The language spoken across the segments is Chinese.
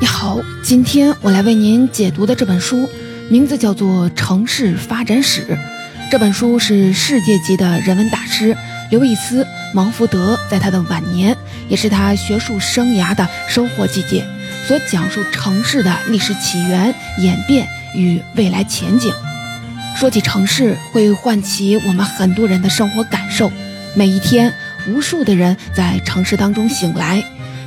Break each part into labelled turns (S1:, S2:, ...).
S1: 你好，今天我来为您解读的这本书，名字叫做《城市发展史》。这本书是世界级的人文大师刘易斯·芒福德在他的晚年，也是他学术生涯的收获季节，所讲述城市的历史起源、演变与未来前景。说起城市，会唤起我们很多人的生活感受。每一天，无数的人在城市当中醒来。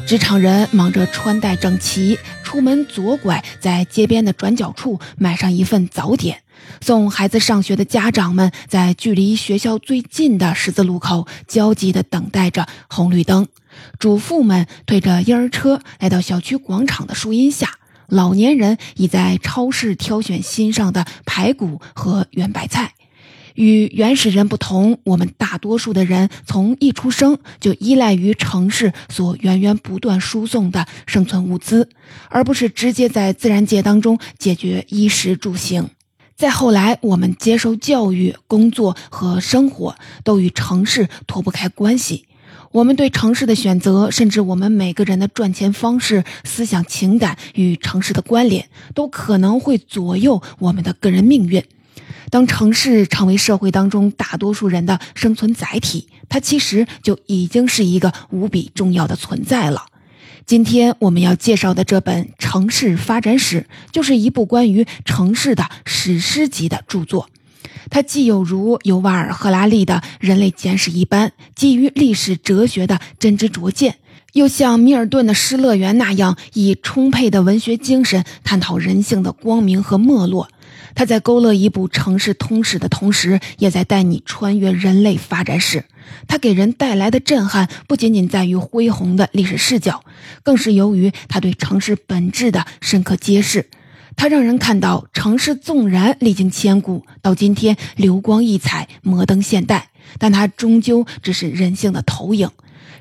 S1: 职场人忙着穿戴整齐，出门左拐，在街边的转角处买上一份早点；送孩子上学的家长们，在距离学校最近的十字路口焦急地等待着红绿灯；主妇们推着婴儿车来到小区广场的树荫下；老年人已在超市挑选心上的排骨和圆白菜。与原始人不同，我们大多数的人从一出生就依赖于城市所源源不断输送的生存物资，而不是直接在自然界当中解决衣食住行。再后来，我们接受教育、工作和生活都与城市脱不开关系。我们对城市的选择，甚至我们每个人的赚钱方式、思想情感与城市的关联，都可能会左右我们的个人命运。当城市成为社会当中大多数人的生存载体，它其实就已经是一个无比重要的存在了。今天我们要介绍的这本《城市发展史》，就是一部关于城市的史诗级的著作。它既有如尤瓦尔·赫拉利的《人类简史》一般基于历史哲学的真知灼见，又像米尔顿的《失乐园》那样以充沛的文学精神探讨人性的光明和没落。他在勾勒一部城市通史的同时，也在带你穿越人类发展史。他给人带来的震撼，不仅仅在于恢宏的历史视角，更是由于他对城市本质的深刻揭示。他让人看到，城市纵然历经千古，到今天流光溢彩、摩登现代，但它终究只是人性的投影。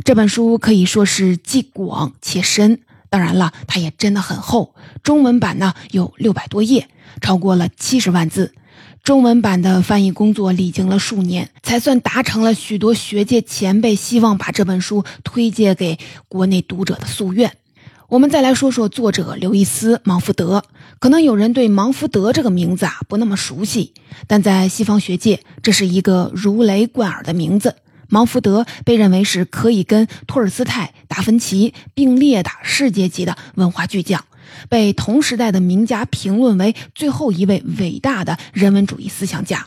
S1: 这本书可以说是既广且深，当然了，它也真的很厚。中文版呢有六百多页。超过了七十万字，中文版的翻译工作历经了数年，才算达成了许多学界前辈希望把这本书推荐给国内读者的夙愿。我们再来说说作者刘易斯·芒福德。可能有人对芒福德这个名字啊不那么熟悉，但在西方学界，这是一个如雷贯耳的名字。芒福德被认为是可以跟托尔斯泰、达芬奇并列的世界级的文化巨匠。被同时代的名家评论为最后一位伟大的人文主义思想家，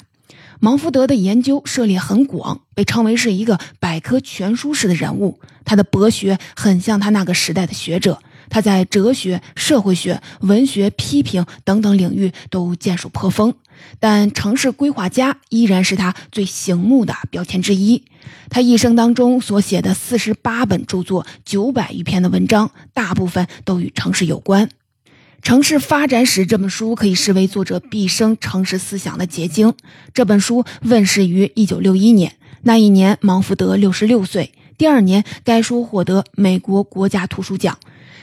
S1: 芒福德的研究涉猎很广，被称为是一个百科全书式的人物。他的博学很像他那个时代的学者，他在哲学、社会学、文学批评等等领域都建树颇丰。但城市规划家依然是他最醒目的标签之一。他一生当中所写的四十八本著作、九百余篇的文章，大部分都与城市有关。《城市发展史》这本书可以视为作者毕生城市思想的结晶。这本书问世于一九六一年，那一年芒福德六十六岁。第二年，该书获得美国国家图书奖。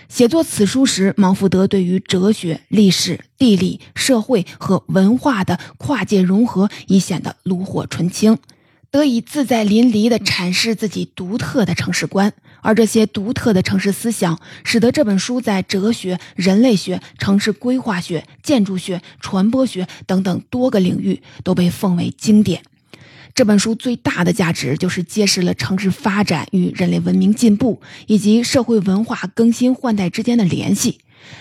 S1: 写作此书时，芒福德对于哲学、历史、地理、社会和文化的跨界融合已显得炉火纯青，得以自在淋漓地阐释自己独特的城市观。而这些独特的城市思想，使得这本书在哲学、人类学、城市规划学、建筑学、传播学等等多个领域都被奉为经典。这本书最大的价值就是揭示了城市发展与人类文明进步以及社会文化更新换代之间的联系。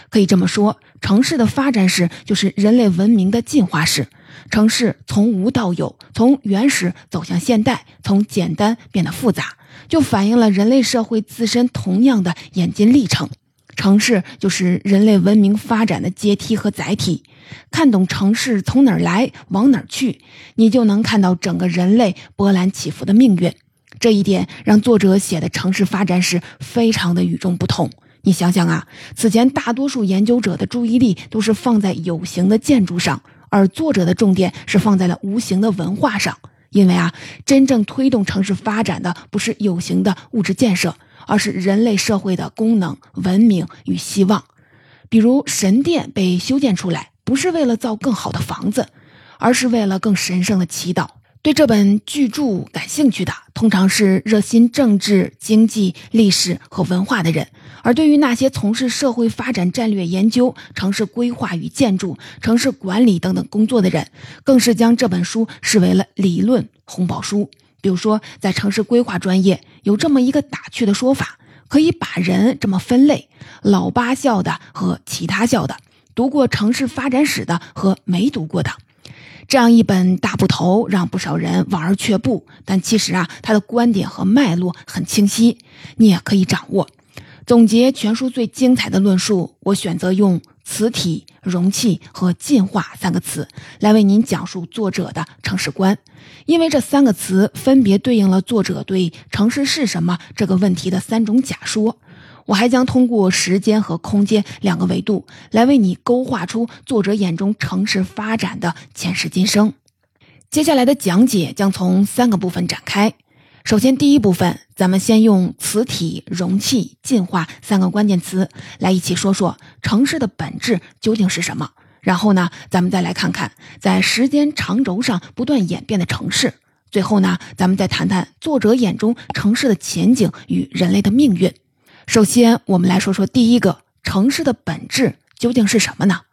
S1: 可以这么说，城市的发展史就是人类文明的进化史。城市从无到有，从原始走向现代，从简单变得复杂，就反映了人类社会自身同样的演进历程。城市就是人类文明发展的阶梯和载体。看懂城市从哪儿来，往哪儿去，你就能看到整个人类波澜起伏的命运。这一点让作者写的城市发展史非常的与众不同。你想想啊，此前大多数研究者的注意力都是放在有形的建筑上，而作者的重点是放在了无形的文化上。因为啊，真正推动城市发展的不是有形的物质建设，而是人类社会的功能、文明与希望。比如神殿被修建出来，不是为了造更好的房子，而是为了更神圣的祈祷。对这本巨著感兴趣的，通常是热心政治、经济、历史和文化的人；而对于那些从事社会发展战略研究、城市规划与建筑、城市管理等等工作的人，更是将这本书视为了理论红宝书。比如说，在城市规划专业有这么一个打趣的说法，可以把人这么分类：老八校的和其他校的，读过城市发展史的和没读过的。这样一本大部头让不少人望而却步，但其实啊，他的观点和脉络很清晰，你也可以掌握。总结全书最精彩的论述，我选择用磁体、容器和进化三个词来为您讲述作者的城市观，因为这三个词分别对应了作者对城市是什么这个问题的三种假说。我还将通过时间和空间两个维度来为你勾画出作者眼中城市发展的前世今生。接下来的讲解将从三个部分展开。首先，第一部分，咱们先用磁体、容器、进化三个关键词来一起说说城市的本质究竟是什么。然后呢，咱们再来看看在时间长轴上不断演变的城市。最后呢，咱们再谈谈作者眼中城市的前景与人类的命运。首先，我们来说说第一个城市的本质究竟是什么呢？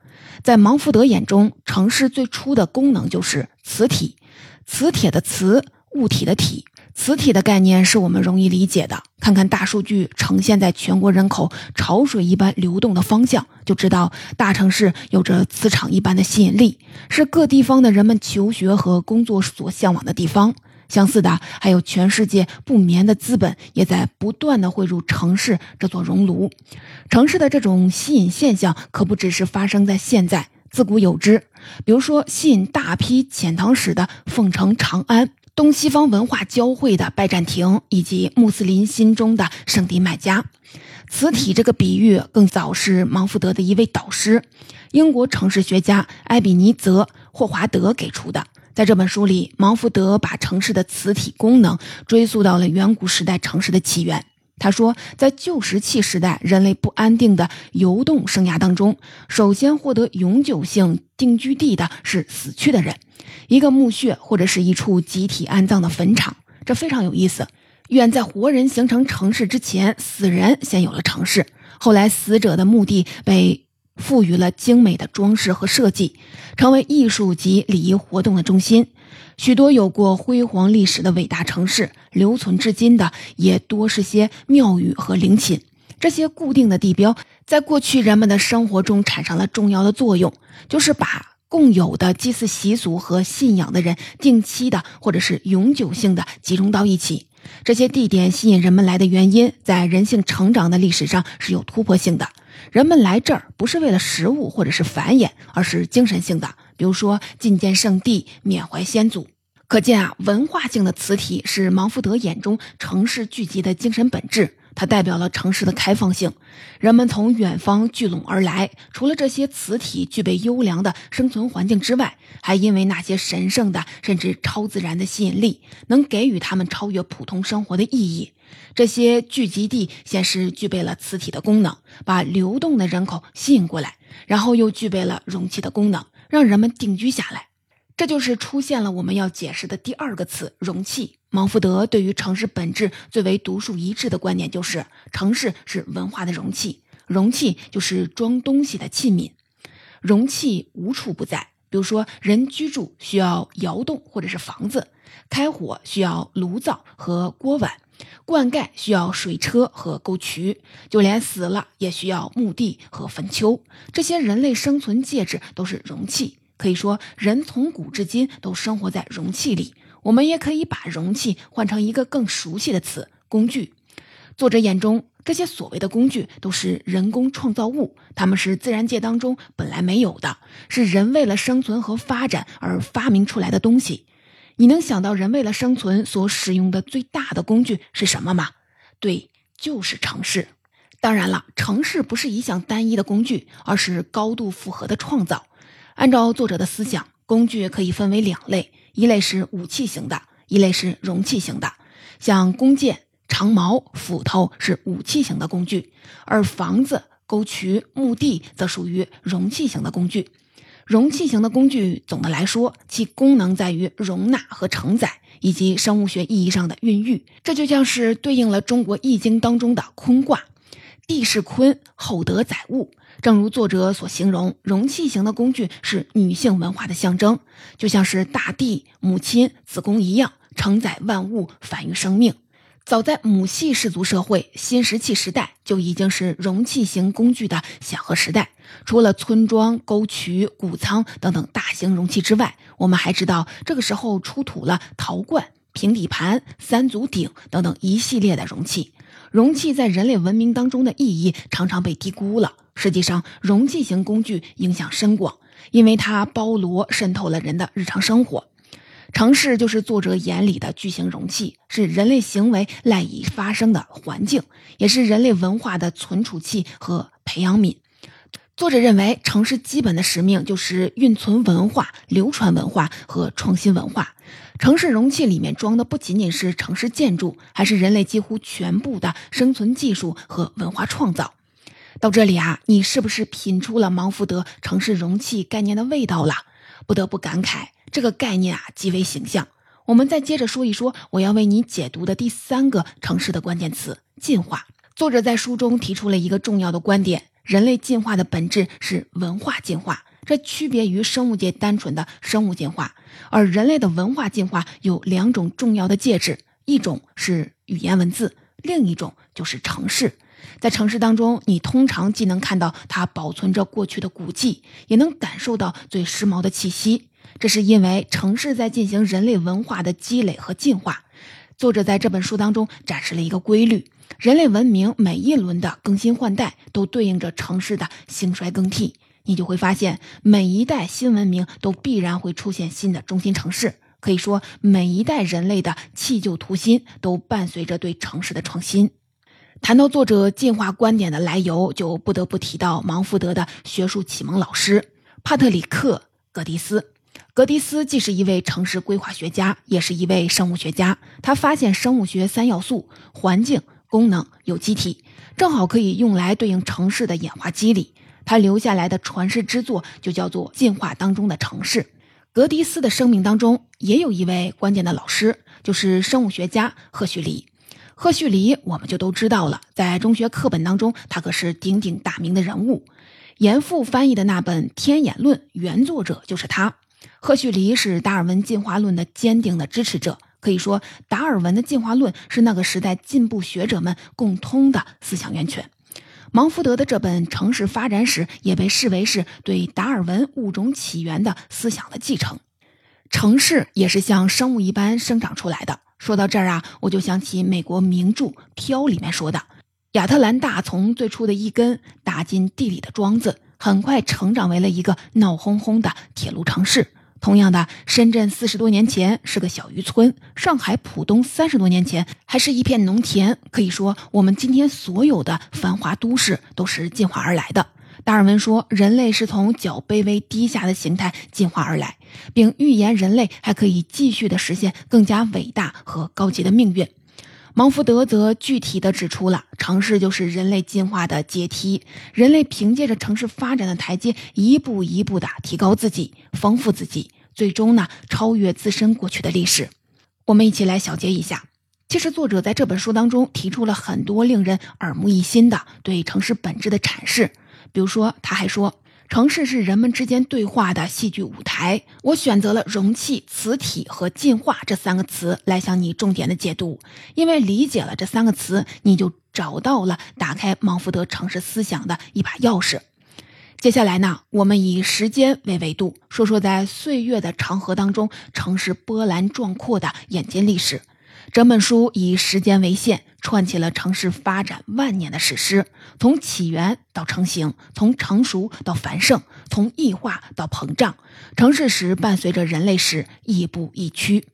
S1: 在芒福德眼中，城市最初的功能就是磁体，磁铁的磁，物体的体。磁体的概念是我们容易理解的，看看大数据呈现在全国人口潮水一般流动的方向，就知道大城市有着磁场一般的吸引力，是各地方的人们求学和工作所向往的地方。相似的，还有全世界不眠的资本也在不断的汇入城市这座熔炉。城市的这种吸引现象可不只是发生在现在，自古有之。比如说，吸引大批遣唐使的凤城长安，东西方文化交汇的拜占庭，以及穆斯林心中的圣地麦加。磁体这个比喻更早是芒福德的一位导师，英国城市学家埃比尼泽·霍华德给出的。在这本书里，芒福德把城市的磁体功能追溯到了远古时代城市的起源。他说，在旧石器时代，人类不安定的游动生涯当中，首先获得永久性定居地的是死去的人，一个墓穴或者是一处集体安葬的坟场。这非常有意思。远在活人形成城市之前，死人先有了城市，后来死者的墓地被。赋予了精美的装饰和设计，成为艺术及礼仪活动的中心。许多有过辉煌历史的伟大城市，留存至今的也多是些庙宇和陵寝。这些固定的地标，在过去人们的生活中产生了重要的作用，就是把共有的祭祀习俗和信仰的人定期的或者是永久性的集中到一起。这些地点吸引人们来的原因，在人性成长的历史上是有突破性的。人们来这儿不是为了食物或者是繁衍，而是精神性的，比如说觐见圣地、缅怀先祖。可见啊，文化性的磁体是芒福德眼中城市聚集的精神本质。它代表了城市的开放性，人们从远方聚拢而来。除了这些磁体具备优良的生存环境之外，还因为那些神圣的甚至超自然的吸引力，能给予他们超越普通生活的意义。这些聚集地先是具备了磁体的功能，把流动的人口吸引过来，然后又具备了容器的功能，让人们定居下来。这就是出现了我们要解释的第二个词——容器。芒福德对于城市本质最为独树一帜的观点就是：城市是文化的容器，容器就是装东西的器皿。容器无处不在，比如说人居住需要窑洞或者是房子，开火需要炉灶和锅碗，灌溉需要水车和沟渠，就连死了也需要墓地和坟丘。这些人类生存介质都是容器，可以说人从古至今都生活在容器里。我们也可以把容器换成一个更熟悉的词——工具。作者眼中，这些所谓的工具都是人工创造物，它们是自然界当中本来没有的，是人为了生存和发展而发明出来的东西。你能想到人为了生存所使用的最大的工具是什么吗？对，就是城市。当然了，城市不是一项单一的工具，而是高度复合的创造。按照作者的思想，工具可以分为两类。一类是武器型的，一类是容器型的。像弓箭、长矛、斧头是武器型的工具，而房子、沟渠、墓地则属于容器型的工具。容器型的工具，总的来说，其功能在于容纳和承载，以及生物学意义上的孕育。这就像是对应了中国易经当中的坤卦，地势坤，厚德载物。正如作者所形容，容器型的工具是女性文化的象征，就像是大地、母亲、子宫一样，承载万物，繁育生命。早在母系氏族社会新石器时代，就已经是容器型工具的显赫时代。除了村庄、沟渠、谷仓等等大型容器之外，我们还知道，这个时候出土了陶罐、平底盘、三足鼎等等一系列的容器。容器在人类文明当中的意义常常被低估了。实际上，容器型工具影响深广，因为它包罗渗透了人的日常生活。城市就是作者眼里的巨型容器，是人类行为赖以发生的环境，也是人类文化的存储器和培养皿。作者认为，城市基本的使命就是运存文化、流传文化和创新文化。城市容器里面装的不仅仅是城市建筑，还是人类几乎全部的生存技术和文化创造。到这里啊，你是不是品出了芒福德城市容器概念的味道了？不得不感慨。这个概念啊极为形象。我们再接着说一说我要为你解读的第三个城市的关键词——进化。作者在书中提出了一个重要的观点：人类进化的本质是文化进化，这区别于生物界单纯的生物进化。而人类的文化进化有两种重要的介质，一种是语言文字，另一种就是城市。在城市当中，你通常既能看到它保存着过去的古迹，也能感受到最时髦的气息。这是因为城市在进行人类文化的积累和进化。作者在这本书当中展示了一个规律：人类文明每一轮的更新换代，都对应着城市的兴衰更替。你就会发现，每一代新文明都必然会出现新的中心城市。可以说，每一代人类的弃旧图新，都伴随着对城市的创新。谈到作者进化观点的来由，就不得不提到芒福德的学术启蒙老师帕特里克·格迪斯。格迪斯既是一位城市规划学家，也是一位生物学家。他发现生物学三要素：环境、功能、有机体，正好可以用来对应城市的演化机理。他留下来的传世之作就叫做《进化当中的城市》。格迪斯的生命当中也有一位关键的老师，就是生物学家赫胥黎。赫胥黎我们就都知道了，在中学课本当中，他可是鼎鼎大名的人物。严复翻译的那本《天演论》，原作者就是他。赫胥黎是达尔文进化论的坚定的支持者，可以说，达尔文的进化论是那个时代进步学者们共通的思想源泉。芒福德的这本《城市发展史》也被视为是对达尔文物种起源的思想的继承。城市也是像生物一般生长出来的。说到这儿啊，我就想起美国名著《飘》里面说的：“亚特兰大从最初的一根打进地里的桩子。”很快成长为了一个闹哄哄的铁路城市。同样的，深圳四十多年前是个小渔村，上海浦东三十多年前还是一片农田。可以说，我们今天所有的繁华都市都是进化而来的。达尔文说，人类是从较卑微低下的形态进化而来，并预言人类还可以继续的实现更加伟大和高级的命运。芒福德则具体的指出了，城市就是人类进化的阶梯，人类凭借着城市发展的台阶，一步一步的提高自己，丰富自己，最终呢超越自身过去的历史。我们一起来小结一下，其实作者在这本书当中提出了很多令人耳目一新的对城市本质的阐释，比如说他还说。城市是人们之间对话的戏剧舞台。我选择了容器、磁体和进化这三个词来向你重点的解读，因为理解了这三个词，你就找到了打开芒福德城市思想的一把钥匙。接下来呢，我们以时间为维度，说说在岁月的长河当中，城市波澜壮阔的演进历史。整本书以时间为线，串起了城市发展万年的史诗，从起源到成型，从成熟到繁盛，从异化到膨胀，城市史伴随着人类史亦步亦趋。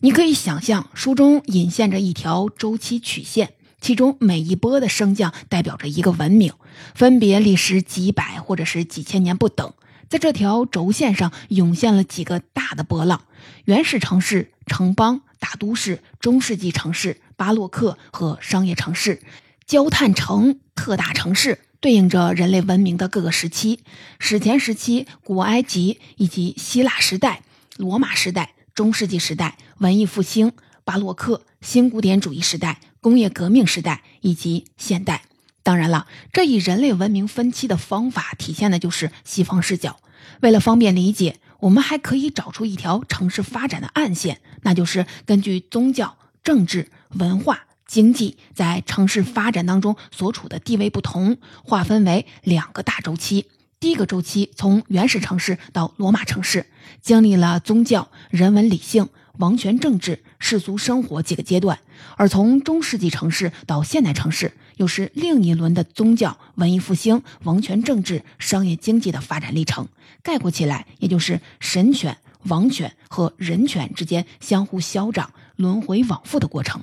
S1: 你可以想象，书中隐现着一条周期曲线，其中每一波的升降代表着一个文明，分别历时几百或者是几千年不等。在这条轴线上涌现了几个大的波浪：原始城市、城邦。大都市、中世纪城市、巴洛克和商业城市、焦炭城、特大城市、对应着人类文明的各个时期：史前时期、古埃及以及希腊时代、罗马时代、中世纪时代、文艺复兴、巴洛克、新古典主义时代、工业革命时代以及现代。当然了，这一人类文明分期的方法体现的就是西方视角。为了方便理解，我们还可以找出一条城市发展的暗线，那就是根据宗教、政治、文化。经济在城市发展当中所处的地位不同，划分为两个大周期。第一个周期从原始城市到罗马城市，经历了宗教、人文、理性、王权、政治、世俗生活几个阶段；而从中世纪城市到现代城市，又是另一轮的宗教、文艺复兴、王权、政治、商业、经济的发展历程。概括起来，也就是神权、王权和人权之间相互消长、轮回往复的过程。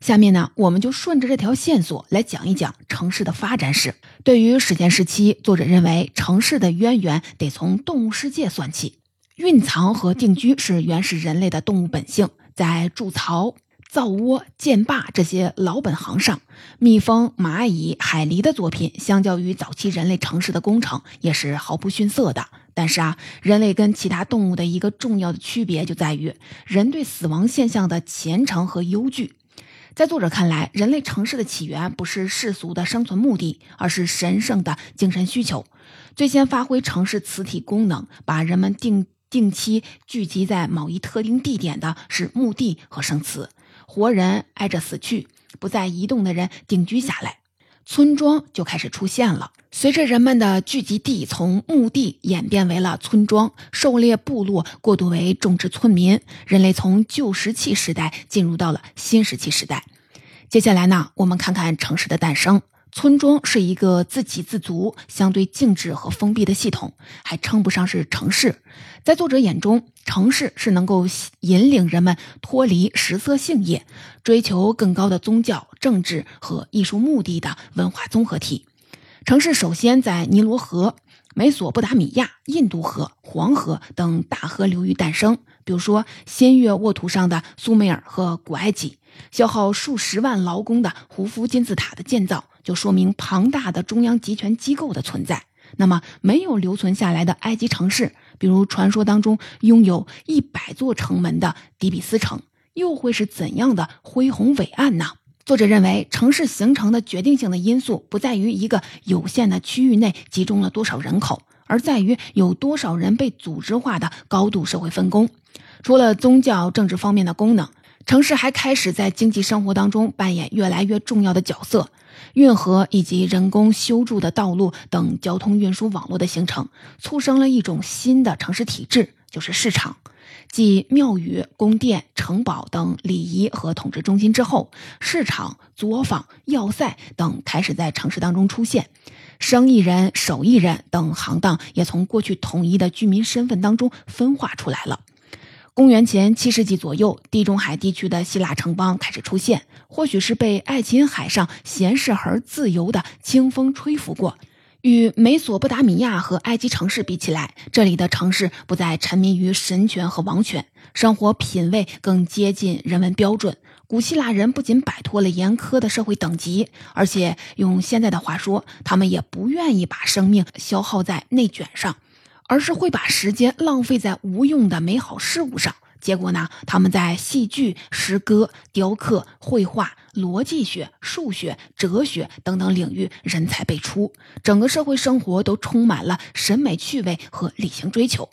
S1: 下面呢，我们就顺着这条线索来讲一讲城市的发展史。对于史前时期，作者认为城市的渊源得从动物世界算起。蕴藏和定居是原始人类的动物本性，在筑巢、造窝、建坝这些老本行上，蜜蜂、蚂蚁、海狸的作品，相较于早期人类城市的工程，也是毫不逊色的。但是啊，人类跟其他动物的一个重要的区别就在于，人对死亡现象的虔诚和忧惧。在作者看来，人类城市的起源不是世俗的生存目的，而是神圣的精神需求。最先发挥城市磁体功能，把人们定定期聚集在某一特定地点的是墓地和圣祠。活人挨着死去，不再移动的人定居下来。村庄就开始出现了。随着人们的聚集地从墓地演变为了村庄，狩猎部落过渡为种植村民，人类从旧石器时代进入到了新石器时代。接下来呢，我们看看城市的诞生。村庄是一个自给自足、相对静止和封闭的系统，还称不上是城市。在作者眼中，城市是能够引领人们脱离食色性也，追求更高的宗教、政治和艺术目的的文化综合体。城市首先在尼罗河、美索不达米亚、印度河、黄河等大河流域诞生，比如说新月沃土上的苏美尔和古埃及，消耗数十万劳工的胡夫金字塔的建造。就说明庞大的中央集权机构的存在。那么，没有留存下来的埃及城市，比如传说当中拥有一百座城门的底比斯城，又会是怎样的恢宏伟岸呢？作者认为，城市形成的决定性的因素不在于一个有限的区域内集中了多少人口，而在于有多少人被组织化的高度社会分工。除了宗教、政治方面的功能，城市还开始在经济生活当中扮演越来越重要的角色。运河以及人工修筑的道路等交通运输网络的形成，促生了一种新的城市体制，就是市场。继庙宇、宫殿、城堡等礼仪和统治中心之后，市场、作坊、要塞等开始在城市当中出现。生意人、手艺人等行当也从过去统一的居民身份当中分化出来了。公元前七世纪左右，地中海地区的希腊城邦开始出现。或许是被爱琴海上闲适而自由的清风吹拂过。与美索不达米亚和埃及城市比起来，这里的城市不再沉迷于神权和王权，生活品味更接近人文标准。古希腊人不仅摆脱了严苛的社会等级，而且用现在的话说，他们也不愿意把生命消耗在内卷上。而是会把时间浪费在无用的美好事物上，结果呢，他们在戏剧、诗歌、雕刻、绘画、逻辑学、数学、哲学等等领域人才辈出，整个社会生活都充满了审美趣味和理性追求。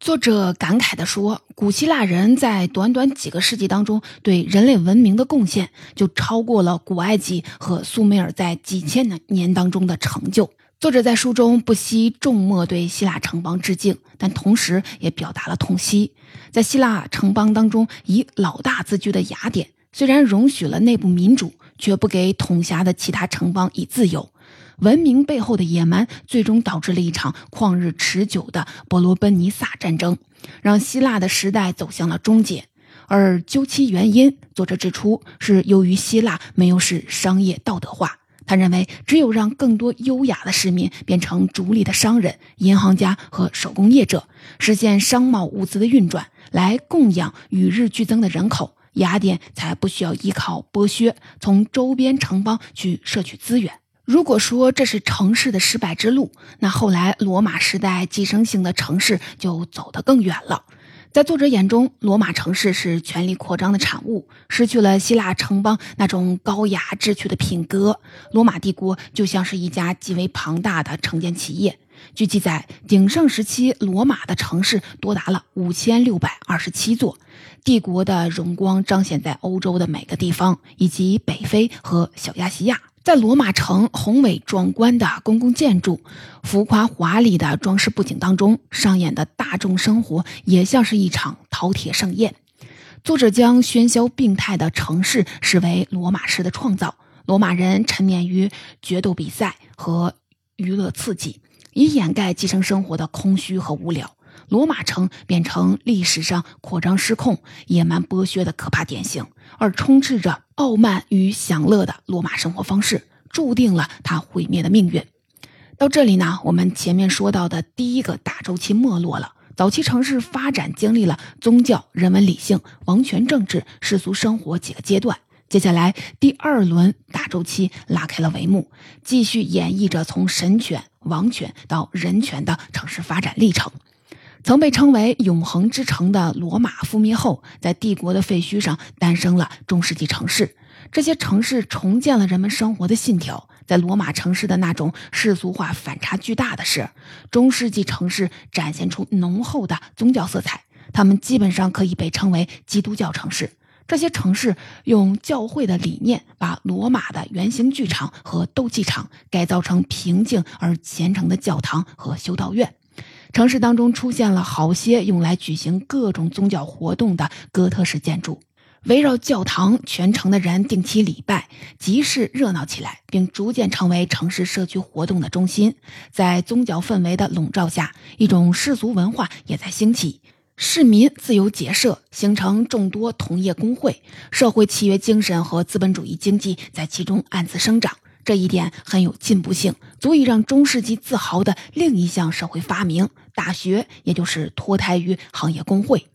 S1: 作者感慨地说：“古希腊人在短短几个世纪当中对人类文明的贡献，就超过了古埃及和苏美尔在几千年当中的成就。”作者在书中不惜重墨对希腊城邦致敬，但同时也表达了痛惜。在希腊城邦当中，以老大自居的雅典，虽然容许了内部民主，却不给统辖的其他城邦以自由。文明背后的野蛮，最终导致了一场旷日持久的伯罗奔尼撒战争，让希腊的时代走向了终结。而究其原因，作者指出是由于希腊没有使商业道德化。他认为，只有让更多优雅的市民变成逐利的商人、银行家和手工业者，实现商贸物资的运转，来供养与日俱增的人口，雅典才不需要依靠剥削从周边城邦去摄取资源。如果说这是城市的失败之路，那后来罗马时代寄生性的城市就走得更远了。在作者眼中，罗马城市是权力扩张的产物，失去了希腊城邦那种高雅志趣的品格。罗马帝国就像是一家极为庞大的城建企业。据记载，鼎盛时期，罗马的城市多达了五千六百二十七座。帝国的荣光彰显在欧洲的每个地方，以及北非和小亚细亚。在罗马城宏伟壮观的公共建筑、浮夸华丽的装饰布景当中，上演的大众生活也像是一场饕餮盛宴。作者将喧嚣病态的城市视为罗马式的创造，罗马人沉湎于决斗比赛和娱乐刺激，以掩盖寄生生活的空虚和无聊。罗马城变成历史上扩张失控、野蛮剥削的可怕典型，而充斥着傲慢与享乐的罗马生活方式，注定了它毁灭的命运。到这里呢，我们前面说到的第一个大周期没落了。早期城市发展经历了宗教、人文、理性、王权、政治、世俗生活几个阶段。接下来，第二轮大周期拉开了帷幕，继续演绎着从神权、王权到人权的城市发展历程。曾被称为“永恒之城”的罗马覆灭后，在帝国的废墟上诞生了中世纪城市。这些城市重建了人们生活的信条。在罗马城市的那种世俗化反差巨大的是，中世纪城市展现出浓厚的宗教色彩。他们基本上可以被称为基督教城市。这些城市用教会的理念，把罗马的圆形剧场和斗技场改造成平静而虔诚的教堂和修道院。城市当中出现了好些用来举行各种宗教活动的哥特式建筑，围绕教堂，全城的人定期礼拜，集市热闹起来，并逐渐成为城市社区活动的中心。在宗教氛围的笼罩下，一种世俗文化也在兴起，市民自由结社，形成众多同业工会，社会契约精神和资本主义经济在其中暗自生长。这一点很有进步性，足以让中世纪自豪的另一项社会发明——大学，也就是脱胎于行业工会。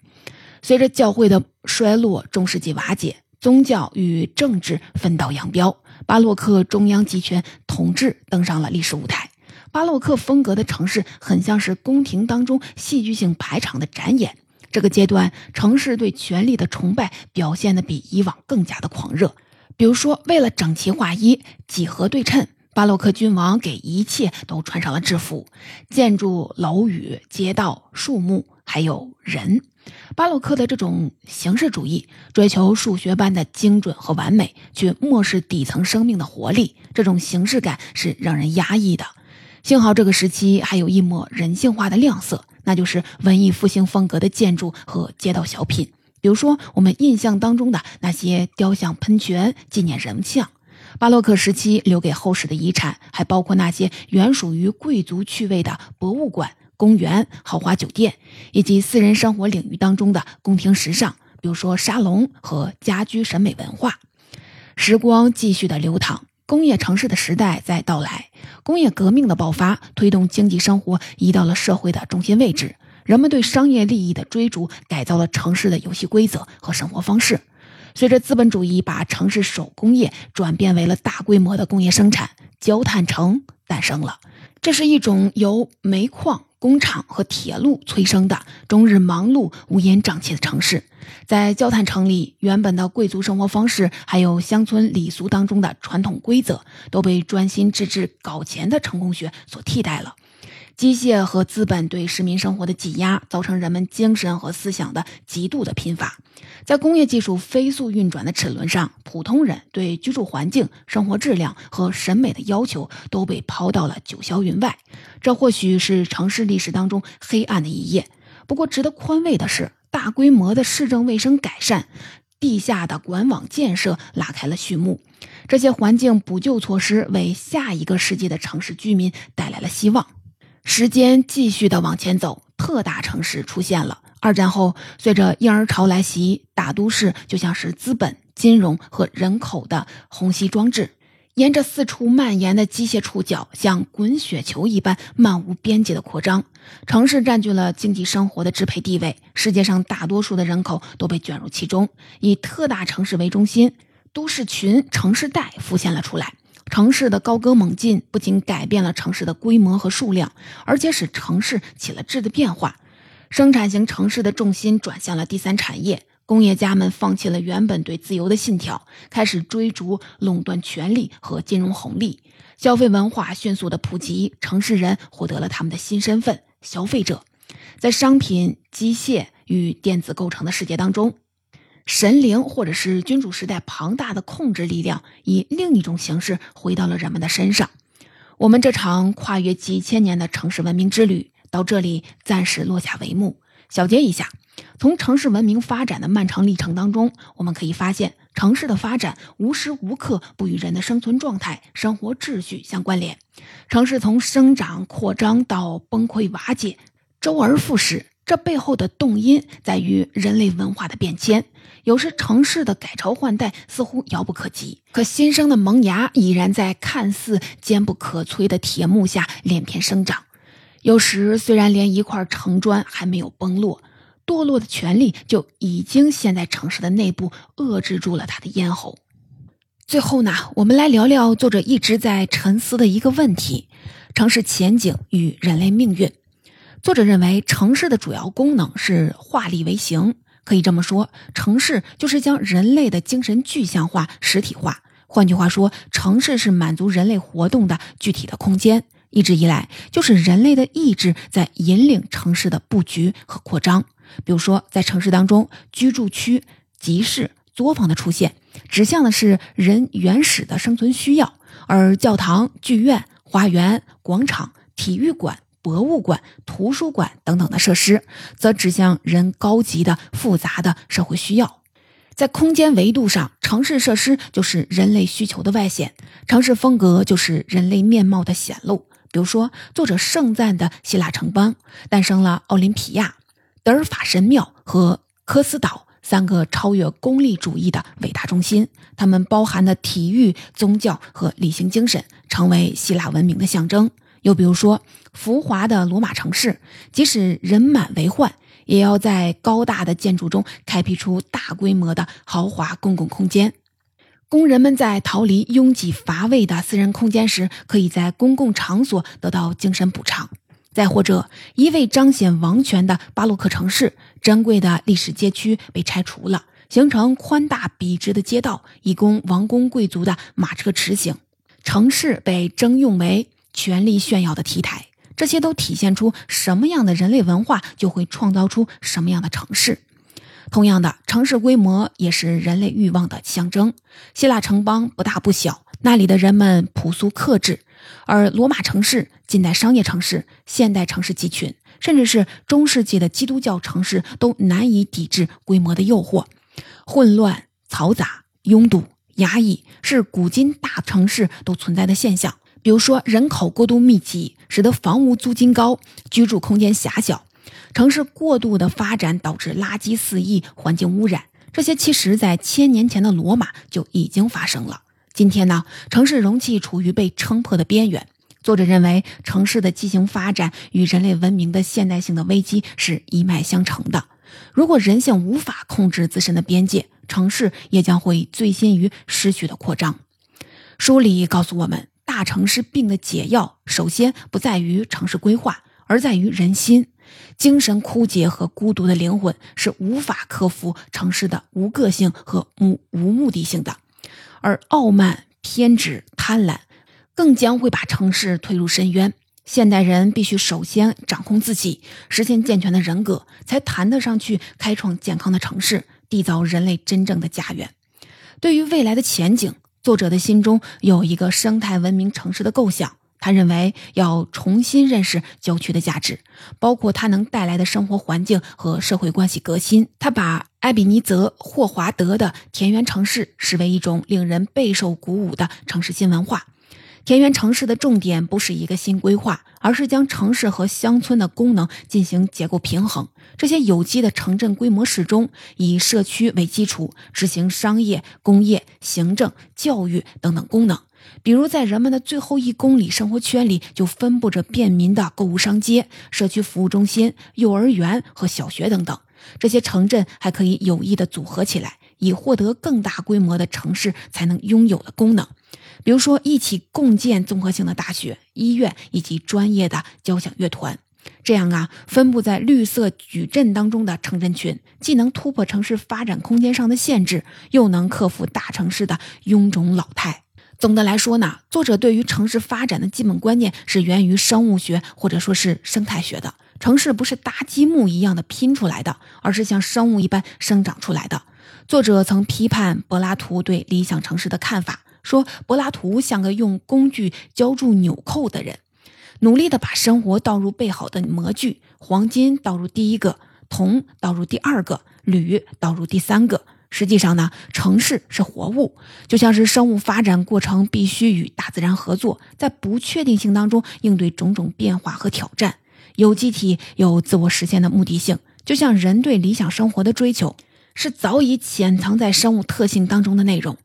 S1: 随着教会的衰落，中世纪瓦解，宗教与政治分道扬镳，巴洛克中央集权统治登上了历史舞台。巴洛克风格的城市很像是宫廷当中戏剧性排场的展演。这个阶段，城市对权力的崇拜表现的比以往更加的狂热。比如说，为了整齐划一、几何对称，巴洛克君王给一切都穿上了制服：建筑、楼宇、街道、树木，还有人。巴洛克的这种形式主义，追求数学般的精准和完美，却漠视底层生命的活力。这种形式感是让人压抑的。幸好这个时期还有一抹人性化的亮色，那就是文艺复兴风格的建筑和街道小品。比如说，我们印象当中的那些雕像、喷泉、纪念人像，巴洛克时期留给后世的遗产，还包括那些原属于贵族趣味的博物馆、公园、豪华酒店，以及私人生活领域当中的宫廷时尚，比如说沙龙和家居审美文化。时光继续的流淌，工业城市的时代在到来，工业革命的爆发，推动经济生活移到了社会的中心位置。人们对商业利益的追逐，改造了城市的游戏规则和生活方式。随着资本主义把城市手工业转变为了大规模的工业生产，焦炭城诞生了。这是一种由煤矿、工厂和铁路催生的终日忙碌、乌烟瘴气的城市。在焦炭城里，原本的贵族生活方式，还有乡村礼俗当中的传统规则，都被专心致志搞钱的成功学所替代了。机械和资本对市民生活的挤压，造成人们精神和思想的极度的贫乏。在工业技术飞速运转的齿轮上，普通人对居住环境、生活质量和审美的要求都被抛到了九霄云外。这或许是城市历史当中黑暗的一页。不过，值得宽慰的是，大规模的市政卫生改善、地下的管网建设拉开了序幕。这些环境补救措施为下一个世纪的城市居民带来了希望。时间继续的往前走，特大城市出现了。二战后，随着婴儿潮来袭，大都市就像是资本、金融和人口的虹吸装置，沿着四处蔓延的机械触角，像滚雪球一般漫无边际的扩张。城市占据了经济生活的支配地位，世界上大多数的人口都被卷入其中。以特大城市为中心，都市群、城市带浮现了出来。城市的高歌猛进不仅改变了城市的规模和数量，而且使城市起了质的变化。生产型城市的重心转向了第三产业，工业家们放弃了原本对自由的信条，开始追逐垄断权力和金融红利。消费文化迅速的普及，城市人获得了他们的新身份——消费者。在商品、机械与电子构成的世界当中，神灵或者是君主时代庞大的控制力量，以另一种形式回到了人们的身上。我们这场跨越几千年的城市文明之旅，到这里暂时落下帷幕。小结一下，从城市文明发展的漫长历程当中，我们可以发现。城市的发展无时无刻不与人的生存状态、生活秩序相关联。城市从生长扩张到崩溃瓦解，周而复始。这背后的动因在于人类文化的变迁。有时城市的改朝换代似乎遥不可及，可新生的萌芽已然在看似坚不可摧的铁幕下连片生长。有时虽然连一块城砖还没有崩落。堕落的权力就已经陷在城市的内部，遏制住了他的咽喉。最后呢，我们来聊聊作者一直在沉思的一个问题：城市前景与人类命运。作者认为，城市的主要功能是化力为形，可以这么说，城市就是将人类的精神具象化、实体化。换句话说，城市是满足人类活动的具体的空间。一直以来，就是人类的意志在引领城市的布局和扩张。比如说，在城市当中，居住区、集市、作坊的出现，指向的是人原始的生存需要；而教堂、剧院、花园、广场、体育馆、博物馆、图书馆等等的设施，则指向人高级的、复杂的社会需要。在空间维度上，城市设施就是人类需求的外显，城市风格就是人类面貌的显露。比如说，作者盛赞的希腊城邦，诞生了奥林匹亚。德尔法神庙和科斯岛三个超越功利主义的伟大中心，它们包含的体育、宗教和理性精神，成为希腊文明的象征。又比如说，浮华的罗马城市，即使人满为患，也要在高大的建筑中开辟出大规模的豪华公共空间，工人们在逃离拥挤乏味的私人空间时，可以在公共场所得到精神补偿。再或者，一味彰显王权的巴洛克城市，珍贵的历史街区被拆除了，形成宽大笔直的街道，以供王公贵族的马车驰行。城市被征用为权力炫耀的 T 台，这些都体现出什么样的人类文化，就会创造出什么样的城市。同样的，城市规模也是人类欲望的象征。希腊城邦不大不小，那里的人们朴素克制。而罗马城市、近代商业城市、现代城市集群，甚至是中世纪的基督教城市，都难以抵制规模的诱惑。混乱、嘈杂、拥堵、压抑，是古今大城市都存在的现象。比如说，人口过度密集，使得房屋租金高，居住空间狭小；城市过度的发展，导致垃圾四溢、环境污染。这些其实，在千年前的罗马就已经发生了。今天呢，城市容器处于被撑破的边缘。作者认为，城市的畸形发展与人类文明的现代性的危机是一脉相承的。如果人性无法控制自身的边界，城市也将会醉心于失去的扩张。书里告诉我们，大城市病的解药，首先不在于城市规划，而在于人心。精神枯竭和孤独的灵魂是无法克服城市的无个性和无无目的性的。而傲慢、偏执、贪婪，更将会把城市推入深渊。现代人必须首先掌控自己，实现健全的人格，才谈得上去开创健康的城市，缔造人类真正的家园。对于未来的前景，作者的心中有一个生态文明城市的构想。他认为要重新认识郊区的价值，包括它能带来的生活环境和社会关系革新。他把埃比尼泽·霍华德的田园城市视为一种令人备受鼓舞的城市新文化。田园城市的重点不是一个新规划，而是将城市和乡村的功能进行结构平衡。这些有机的城镇规模适中，以社区为基础，执行商业、工业、行政、教育等等功能。比如，在人们的最后一公里生活圈里，就分布着便民的购物商街、社区服务中心、幼儿园和小学等等。这些城镇还可以有意的组合起来，以获得更大规模的城市才能拥有的功能，比如说一起共建综合性的大学、医院以及专业的交响乐团。这样啊，分布在绿色矩阵当中的城镇群，既能突破城市发展空间上的限制，又能克服大城市的臃肿老态。总的来说呢，作者对于城市发展的基本观念是源于生物学或者说是生态学的。城市不是搭积木一样的拼出来的，而是像生物一般生长出来的。作者曾批判柏拉图对理想城市的看法，说柏拉图像个用工具浇筑纽扣的人。努力的把生活倒入备好的模具，黄金倒入第一个，铜倒入第二个，铝倒入第三个。实际上呢，城市是活物，就像是生物发展过程必须与大自然合作，在不确定性当中应对种种变化和挑战。有机体有自我实现的目的性，就像人对理想生活的追求，是早已潜藏在生物特性当中的内容，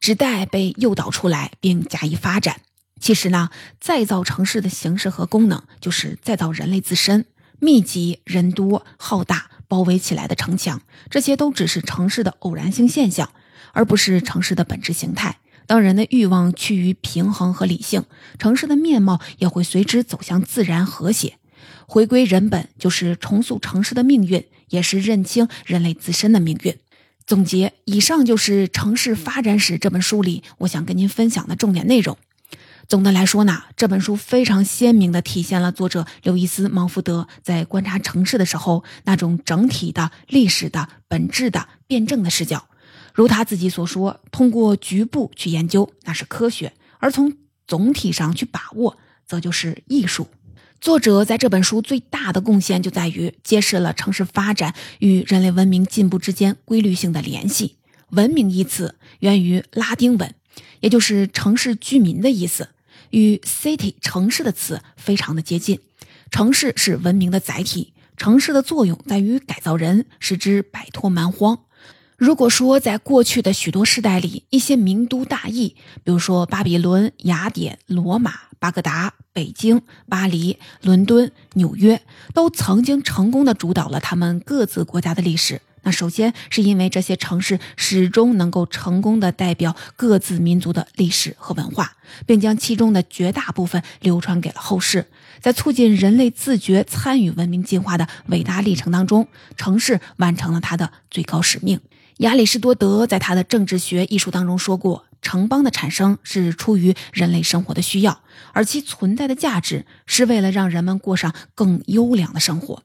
S1: 只待被诱导出来并加以发展。其实呢，再造城市的形式和功能，就是再造人类自身。密集、人多、浩大、包围起来的城墙，这些都只是城市的偶然性现象，而不是城市的本质形态。当人的欲望趋于平衡和理性，城市的面貌也会随之走向自然和谐。回归人本，就是重塑城市的命运，也是认清人类自身的命运。总结以上，就是《城市发展史》这本书里我想跟您分享的重点内容。总的来说呢，这本书非常鲜明地体现了作者刘易斯·芒福德在观察城市的时候那种整体的历史的本质的辩证的视角。如他自己所说，通过局部去研究那是科学，而从总体上去把握，则就是艺术。作者在这本书最大的贡献就在于揭示了城市发展与人类文明进步之间规律性的联系。文明一词源于拉丁文，也就是城市居民的意思。与 city 城市的词非常的接近，城市是文明的载体，城市的作用在于改造人，使之摆脱蛮荒。如果说在过去的许多世代里，一些名都大邑，比如说巴比伦、雅典、罗马、巴格达、北京、巴黎、伦敦、纽约，都曾经成功的主导了他们各自国家的历史。那首先是因为这些城市始终能够成功的代表各自民族的历史和文化，并将其中的绝大部分流传给了后世。在促进人类自觉参与文明进化的伟大历程当中，城市完成了它的最高使命。亚里士多德在他的《政治学》一书当中说过：“城邦的产生是出于人类生活的需要，而其存在的价值是为了让人们过上更优良的生活。”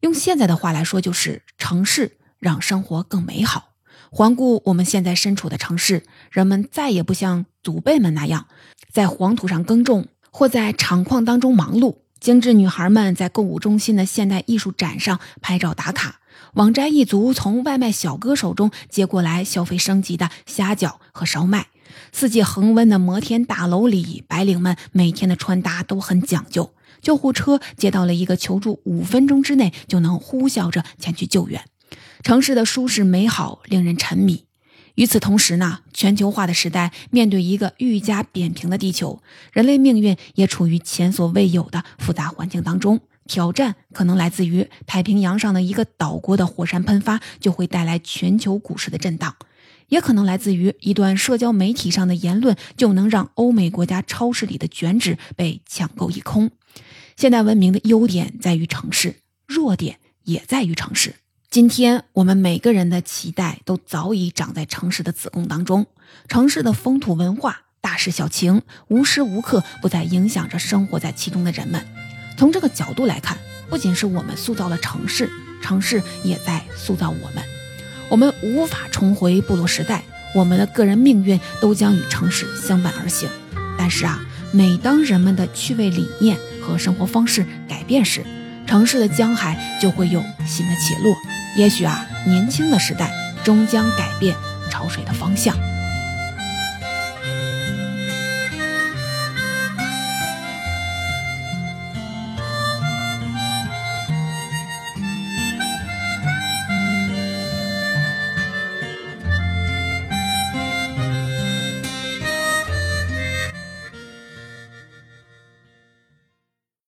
S1: 用现在的话来说，就是城市让生活更美好。环顾我们现在身处的城市，人们再也不像祖辈们那样在黄土上耕种，或在厂矿当中忙碌。精致女孩们在购物中心的现代艺术展上拍照打卡，网摘一族从外卖小哥手中接过来消费升级的虾饺和烧麦。四季恒温的摩天大楼里，白领们每天的穿搭都很讲究。救护车接到了一个求助，五分钟之内就能呼啸着前去救援。城市的舒适美好令人沉迷。与此同时呢，全球化的时代面对一个愈加扁平的地球，人类命运也处于前所未有的复杂环境当中。挑战可能来自于太平洋上的一个岛国的火山喷发，就会带来全球股市的震荡；也可能来自于一段社交媒体上的言论，就能让欧美国家超市里的卷纸被抢购一空。现代文明的优点在于城市，弱点也在于城市。今天我们每个人的期待都早已长在城市的子宫当中，城市的风土文化、大事小情，无时无刻不在影响着生活在其中的人们。从这个角度来看，不仅是我们塑造了城市，城市也在塑造我们。我们无法重回部落时代，我们的个人命运都将与城市相伴而行。但是啊，每当人们的趣味理念，和生活方式改变时，城市的江海就会有新的起落。也许啊，年轻的时代终将改变潮水的方向。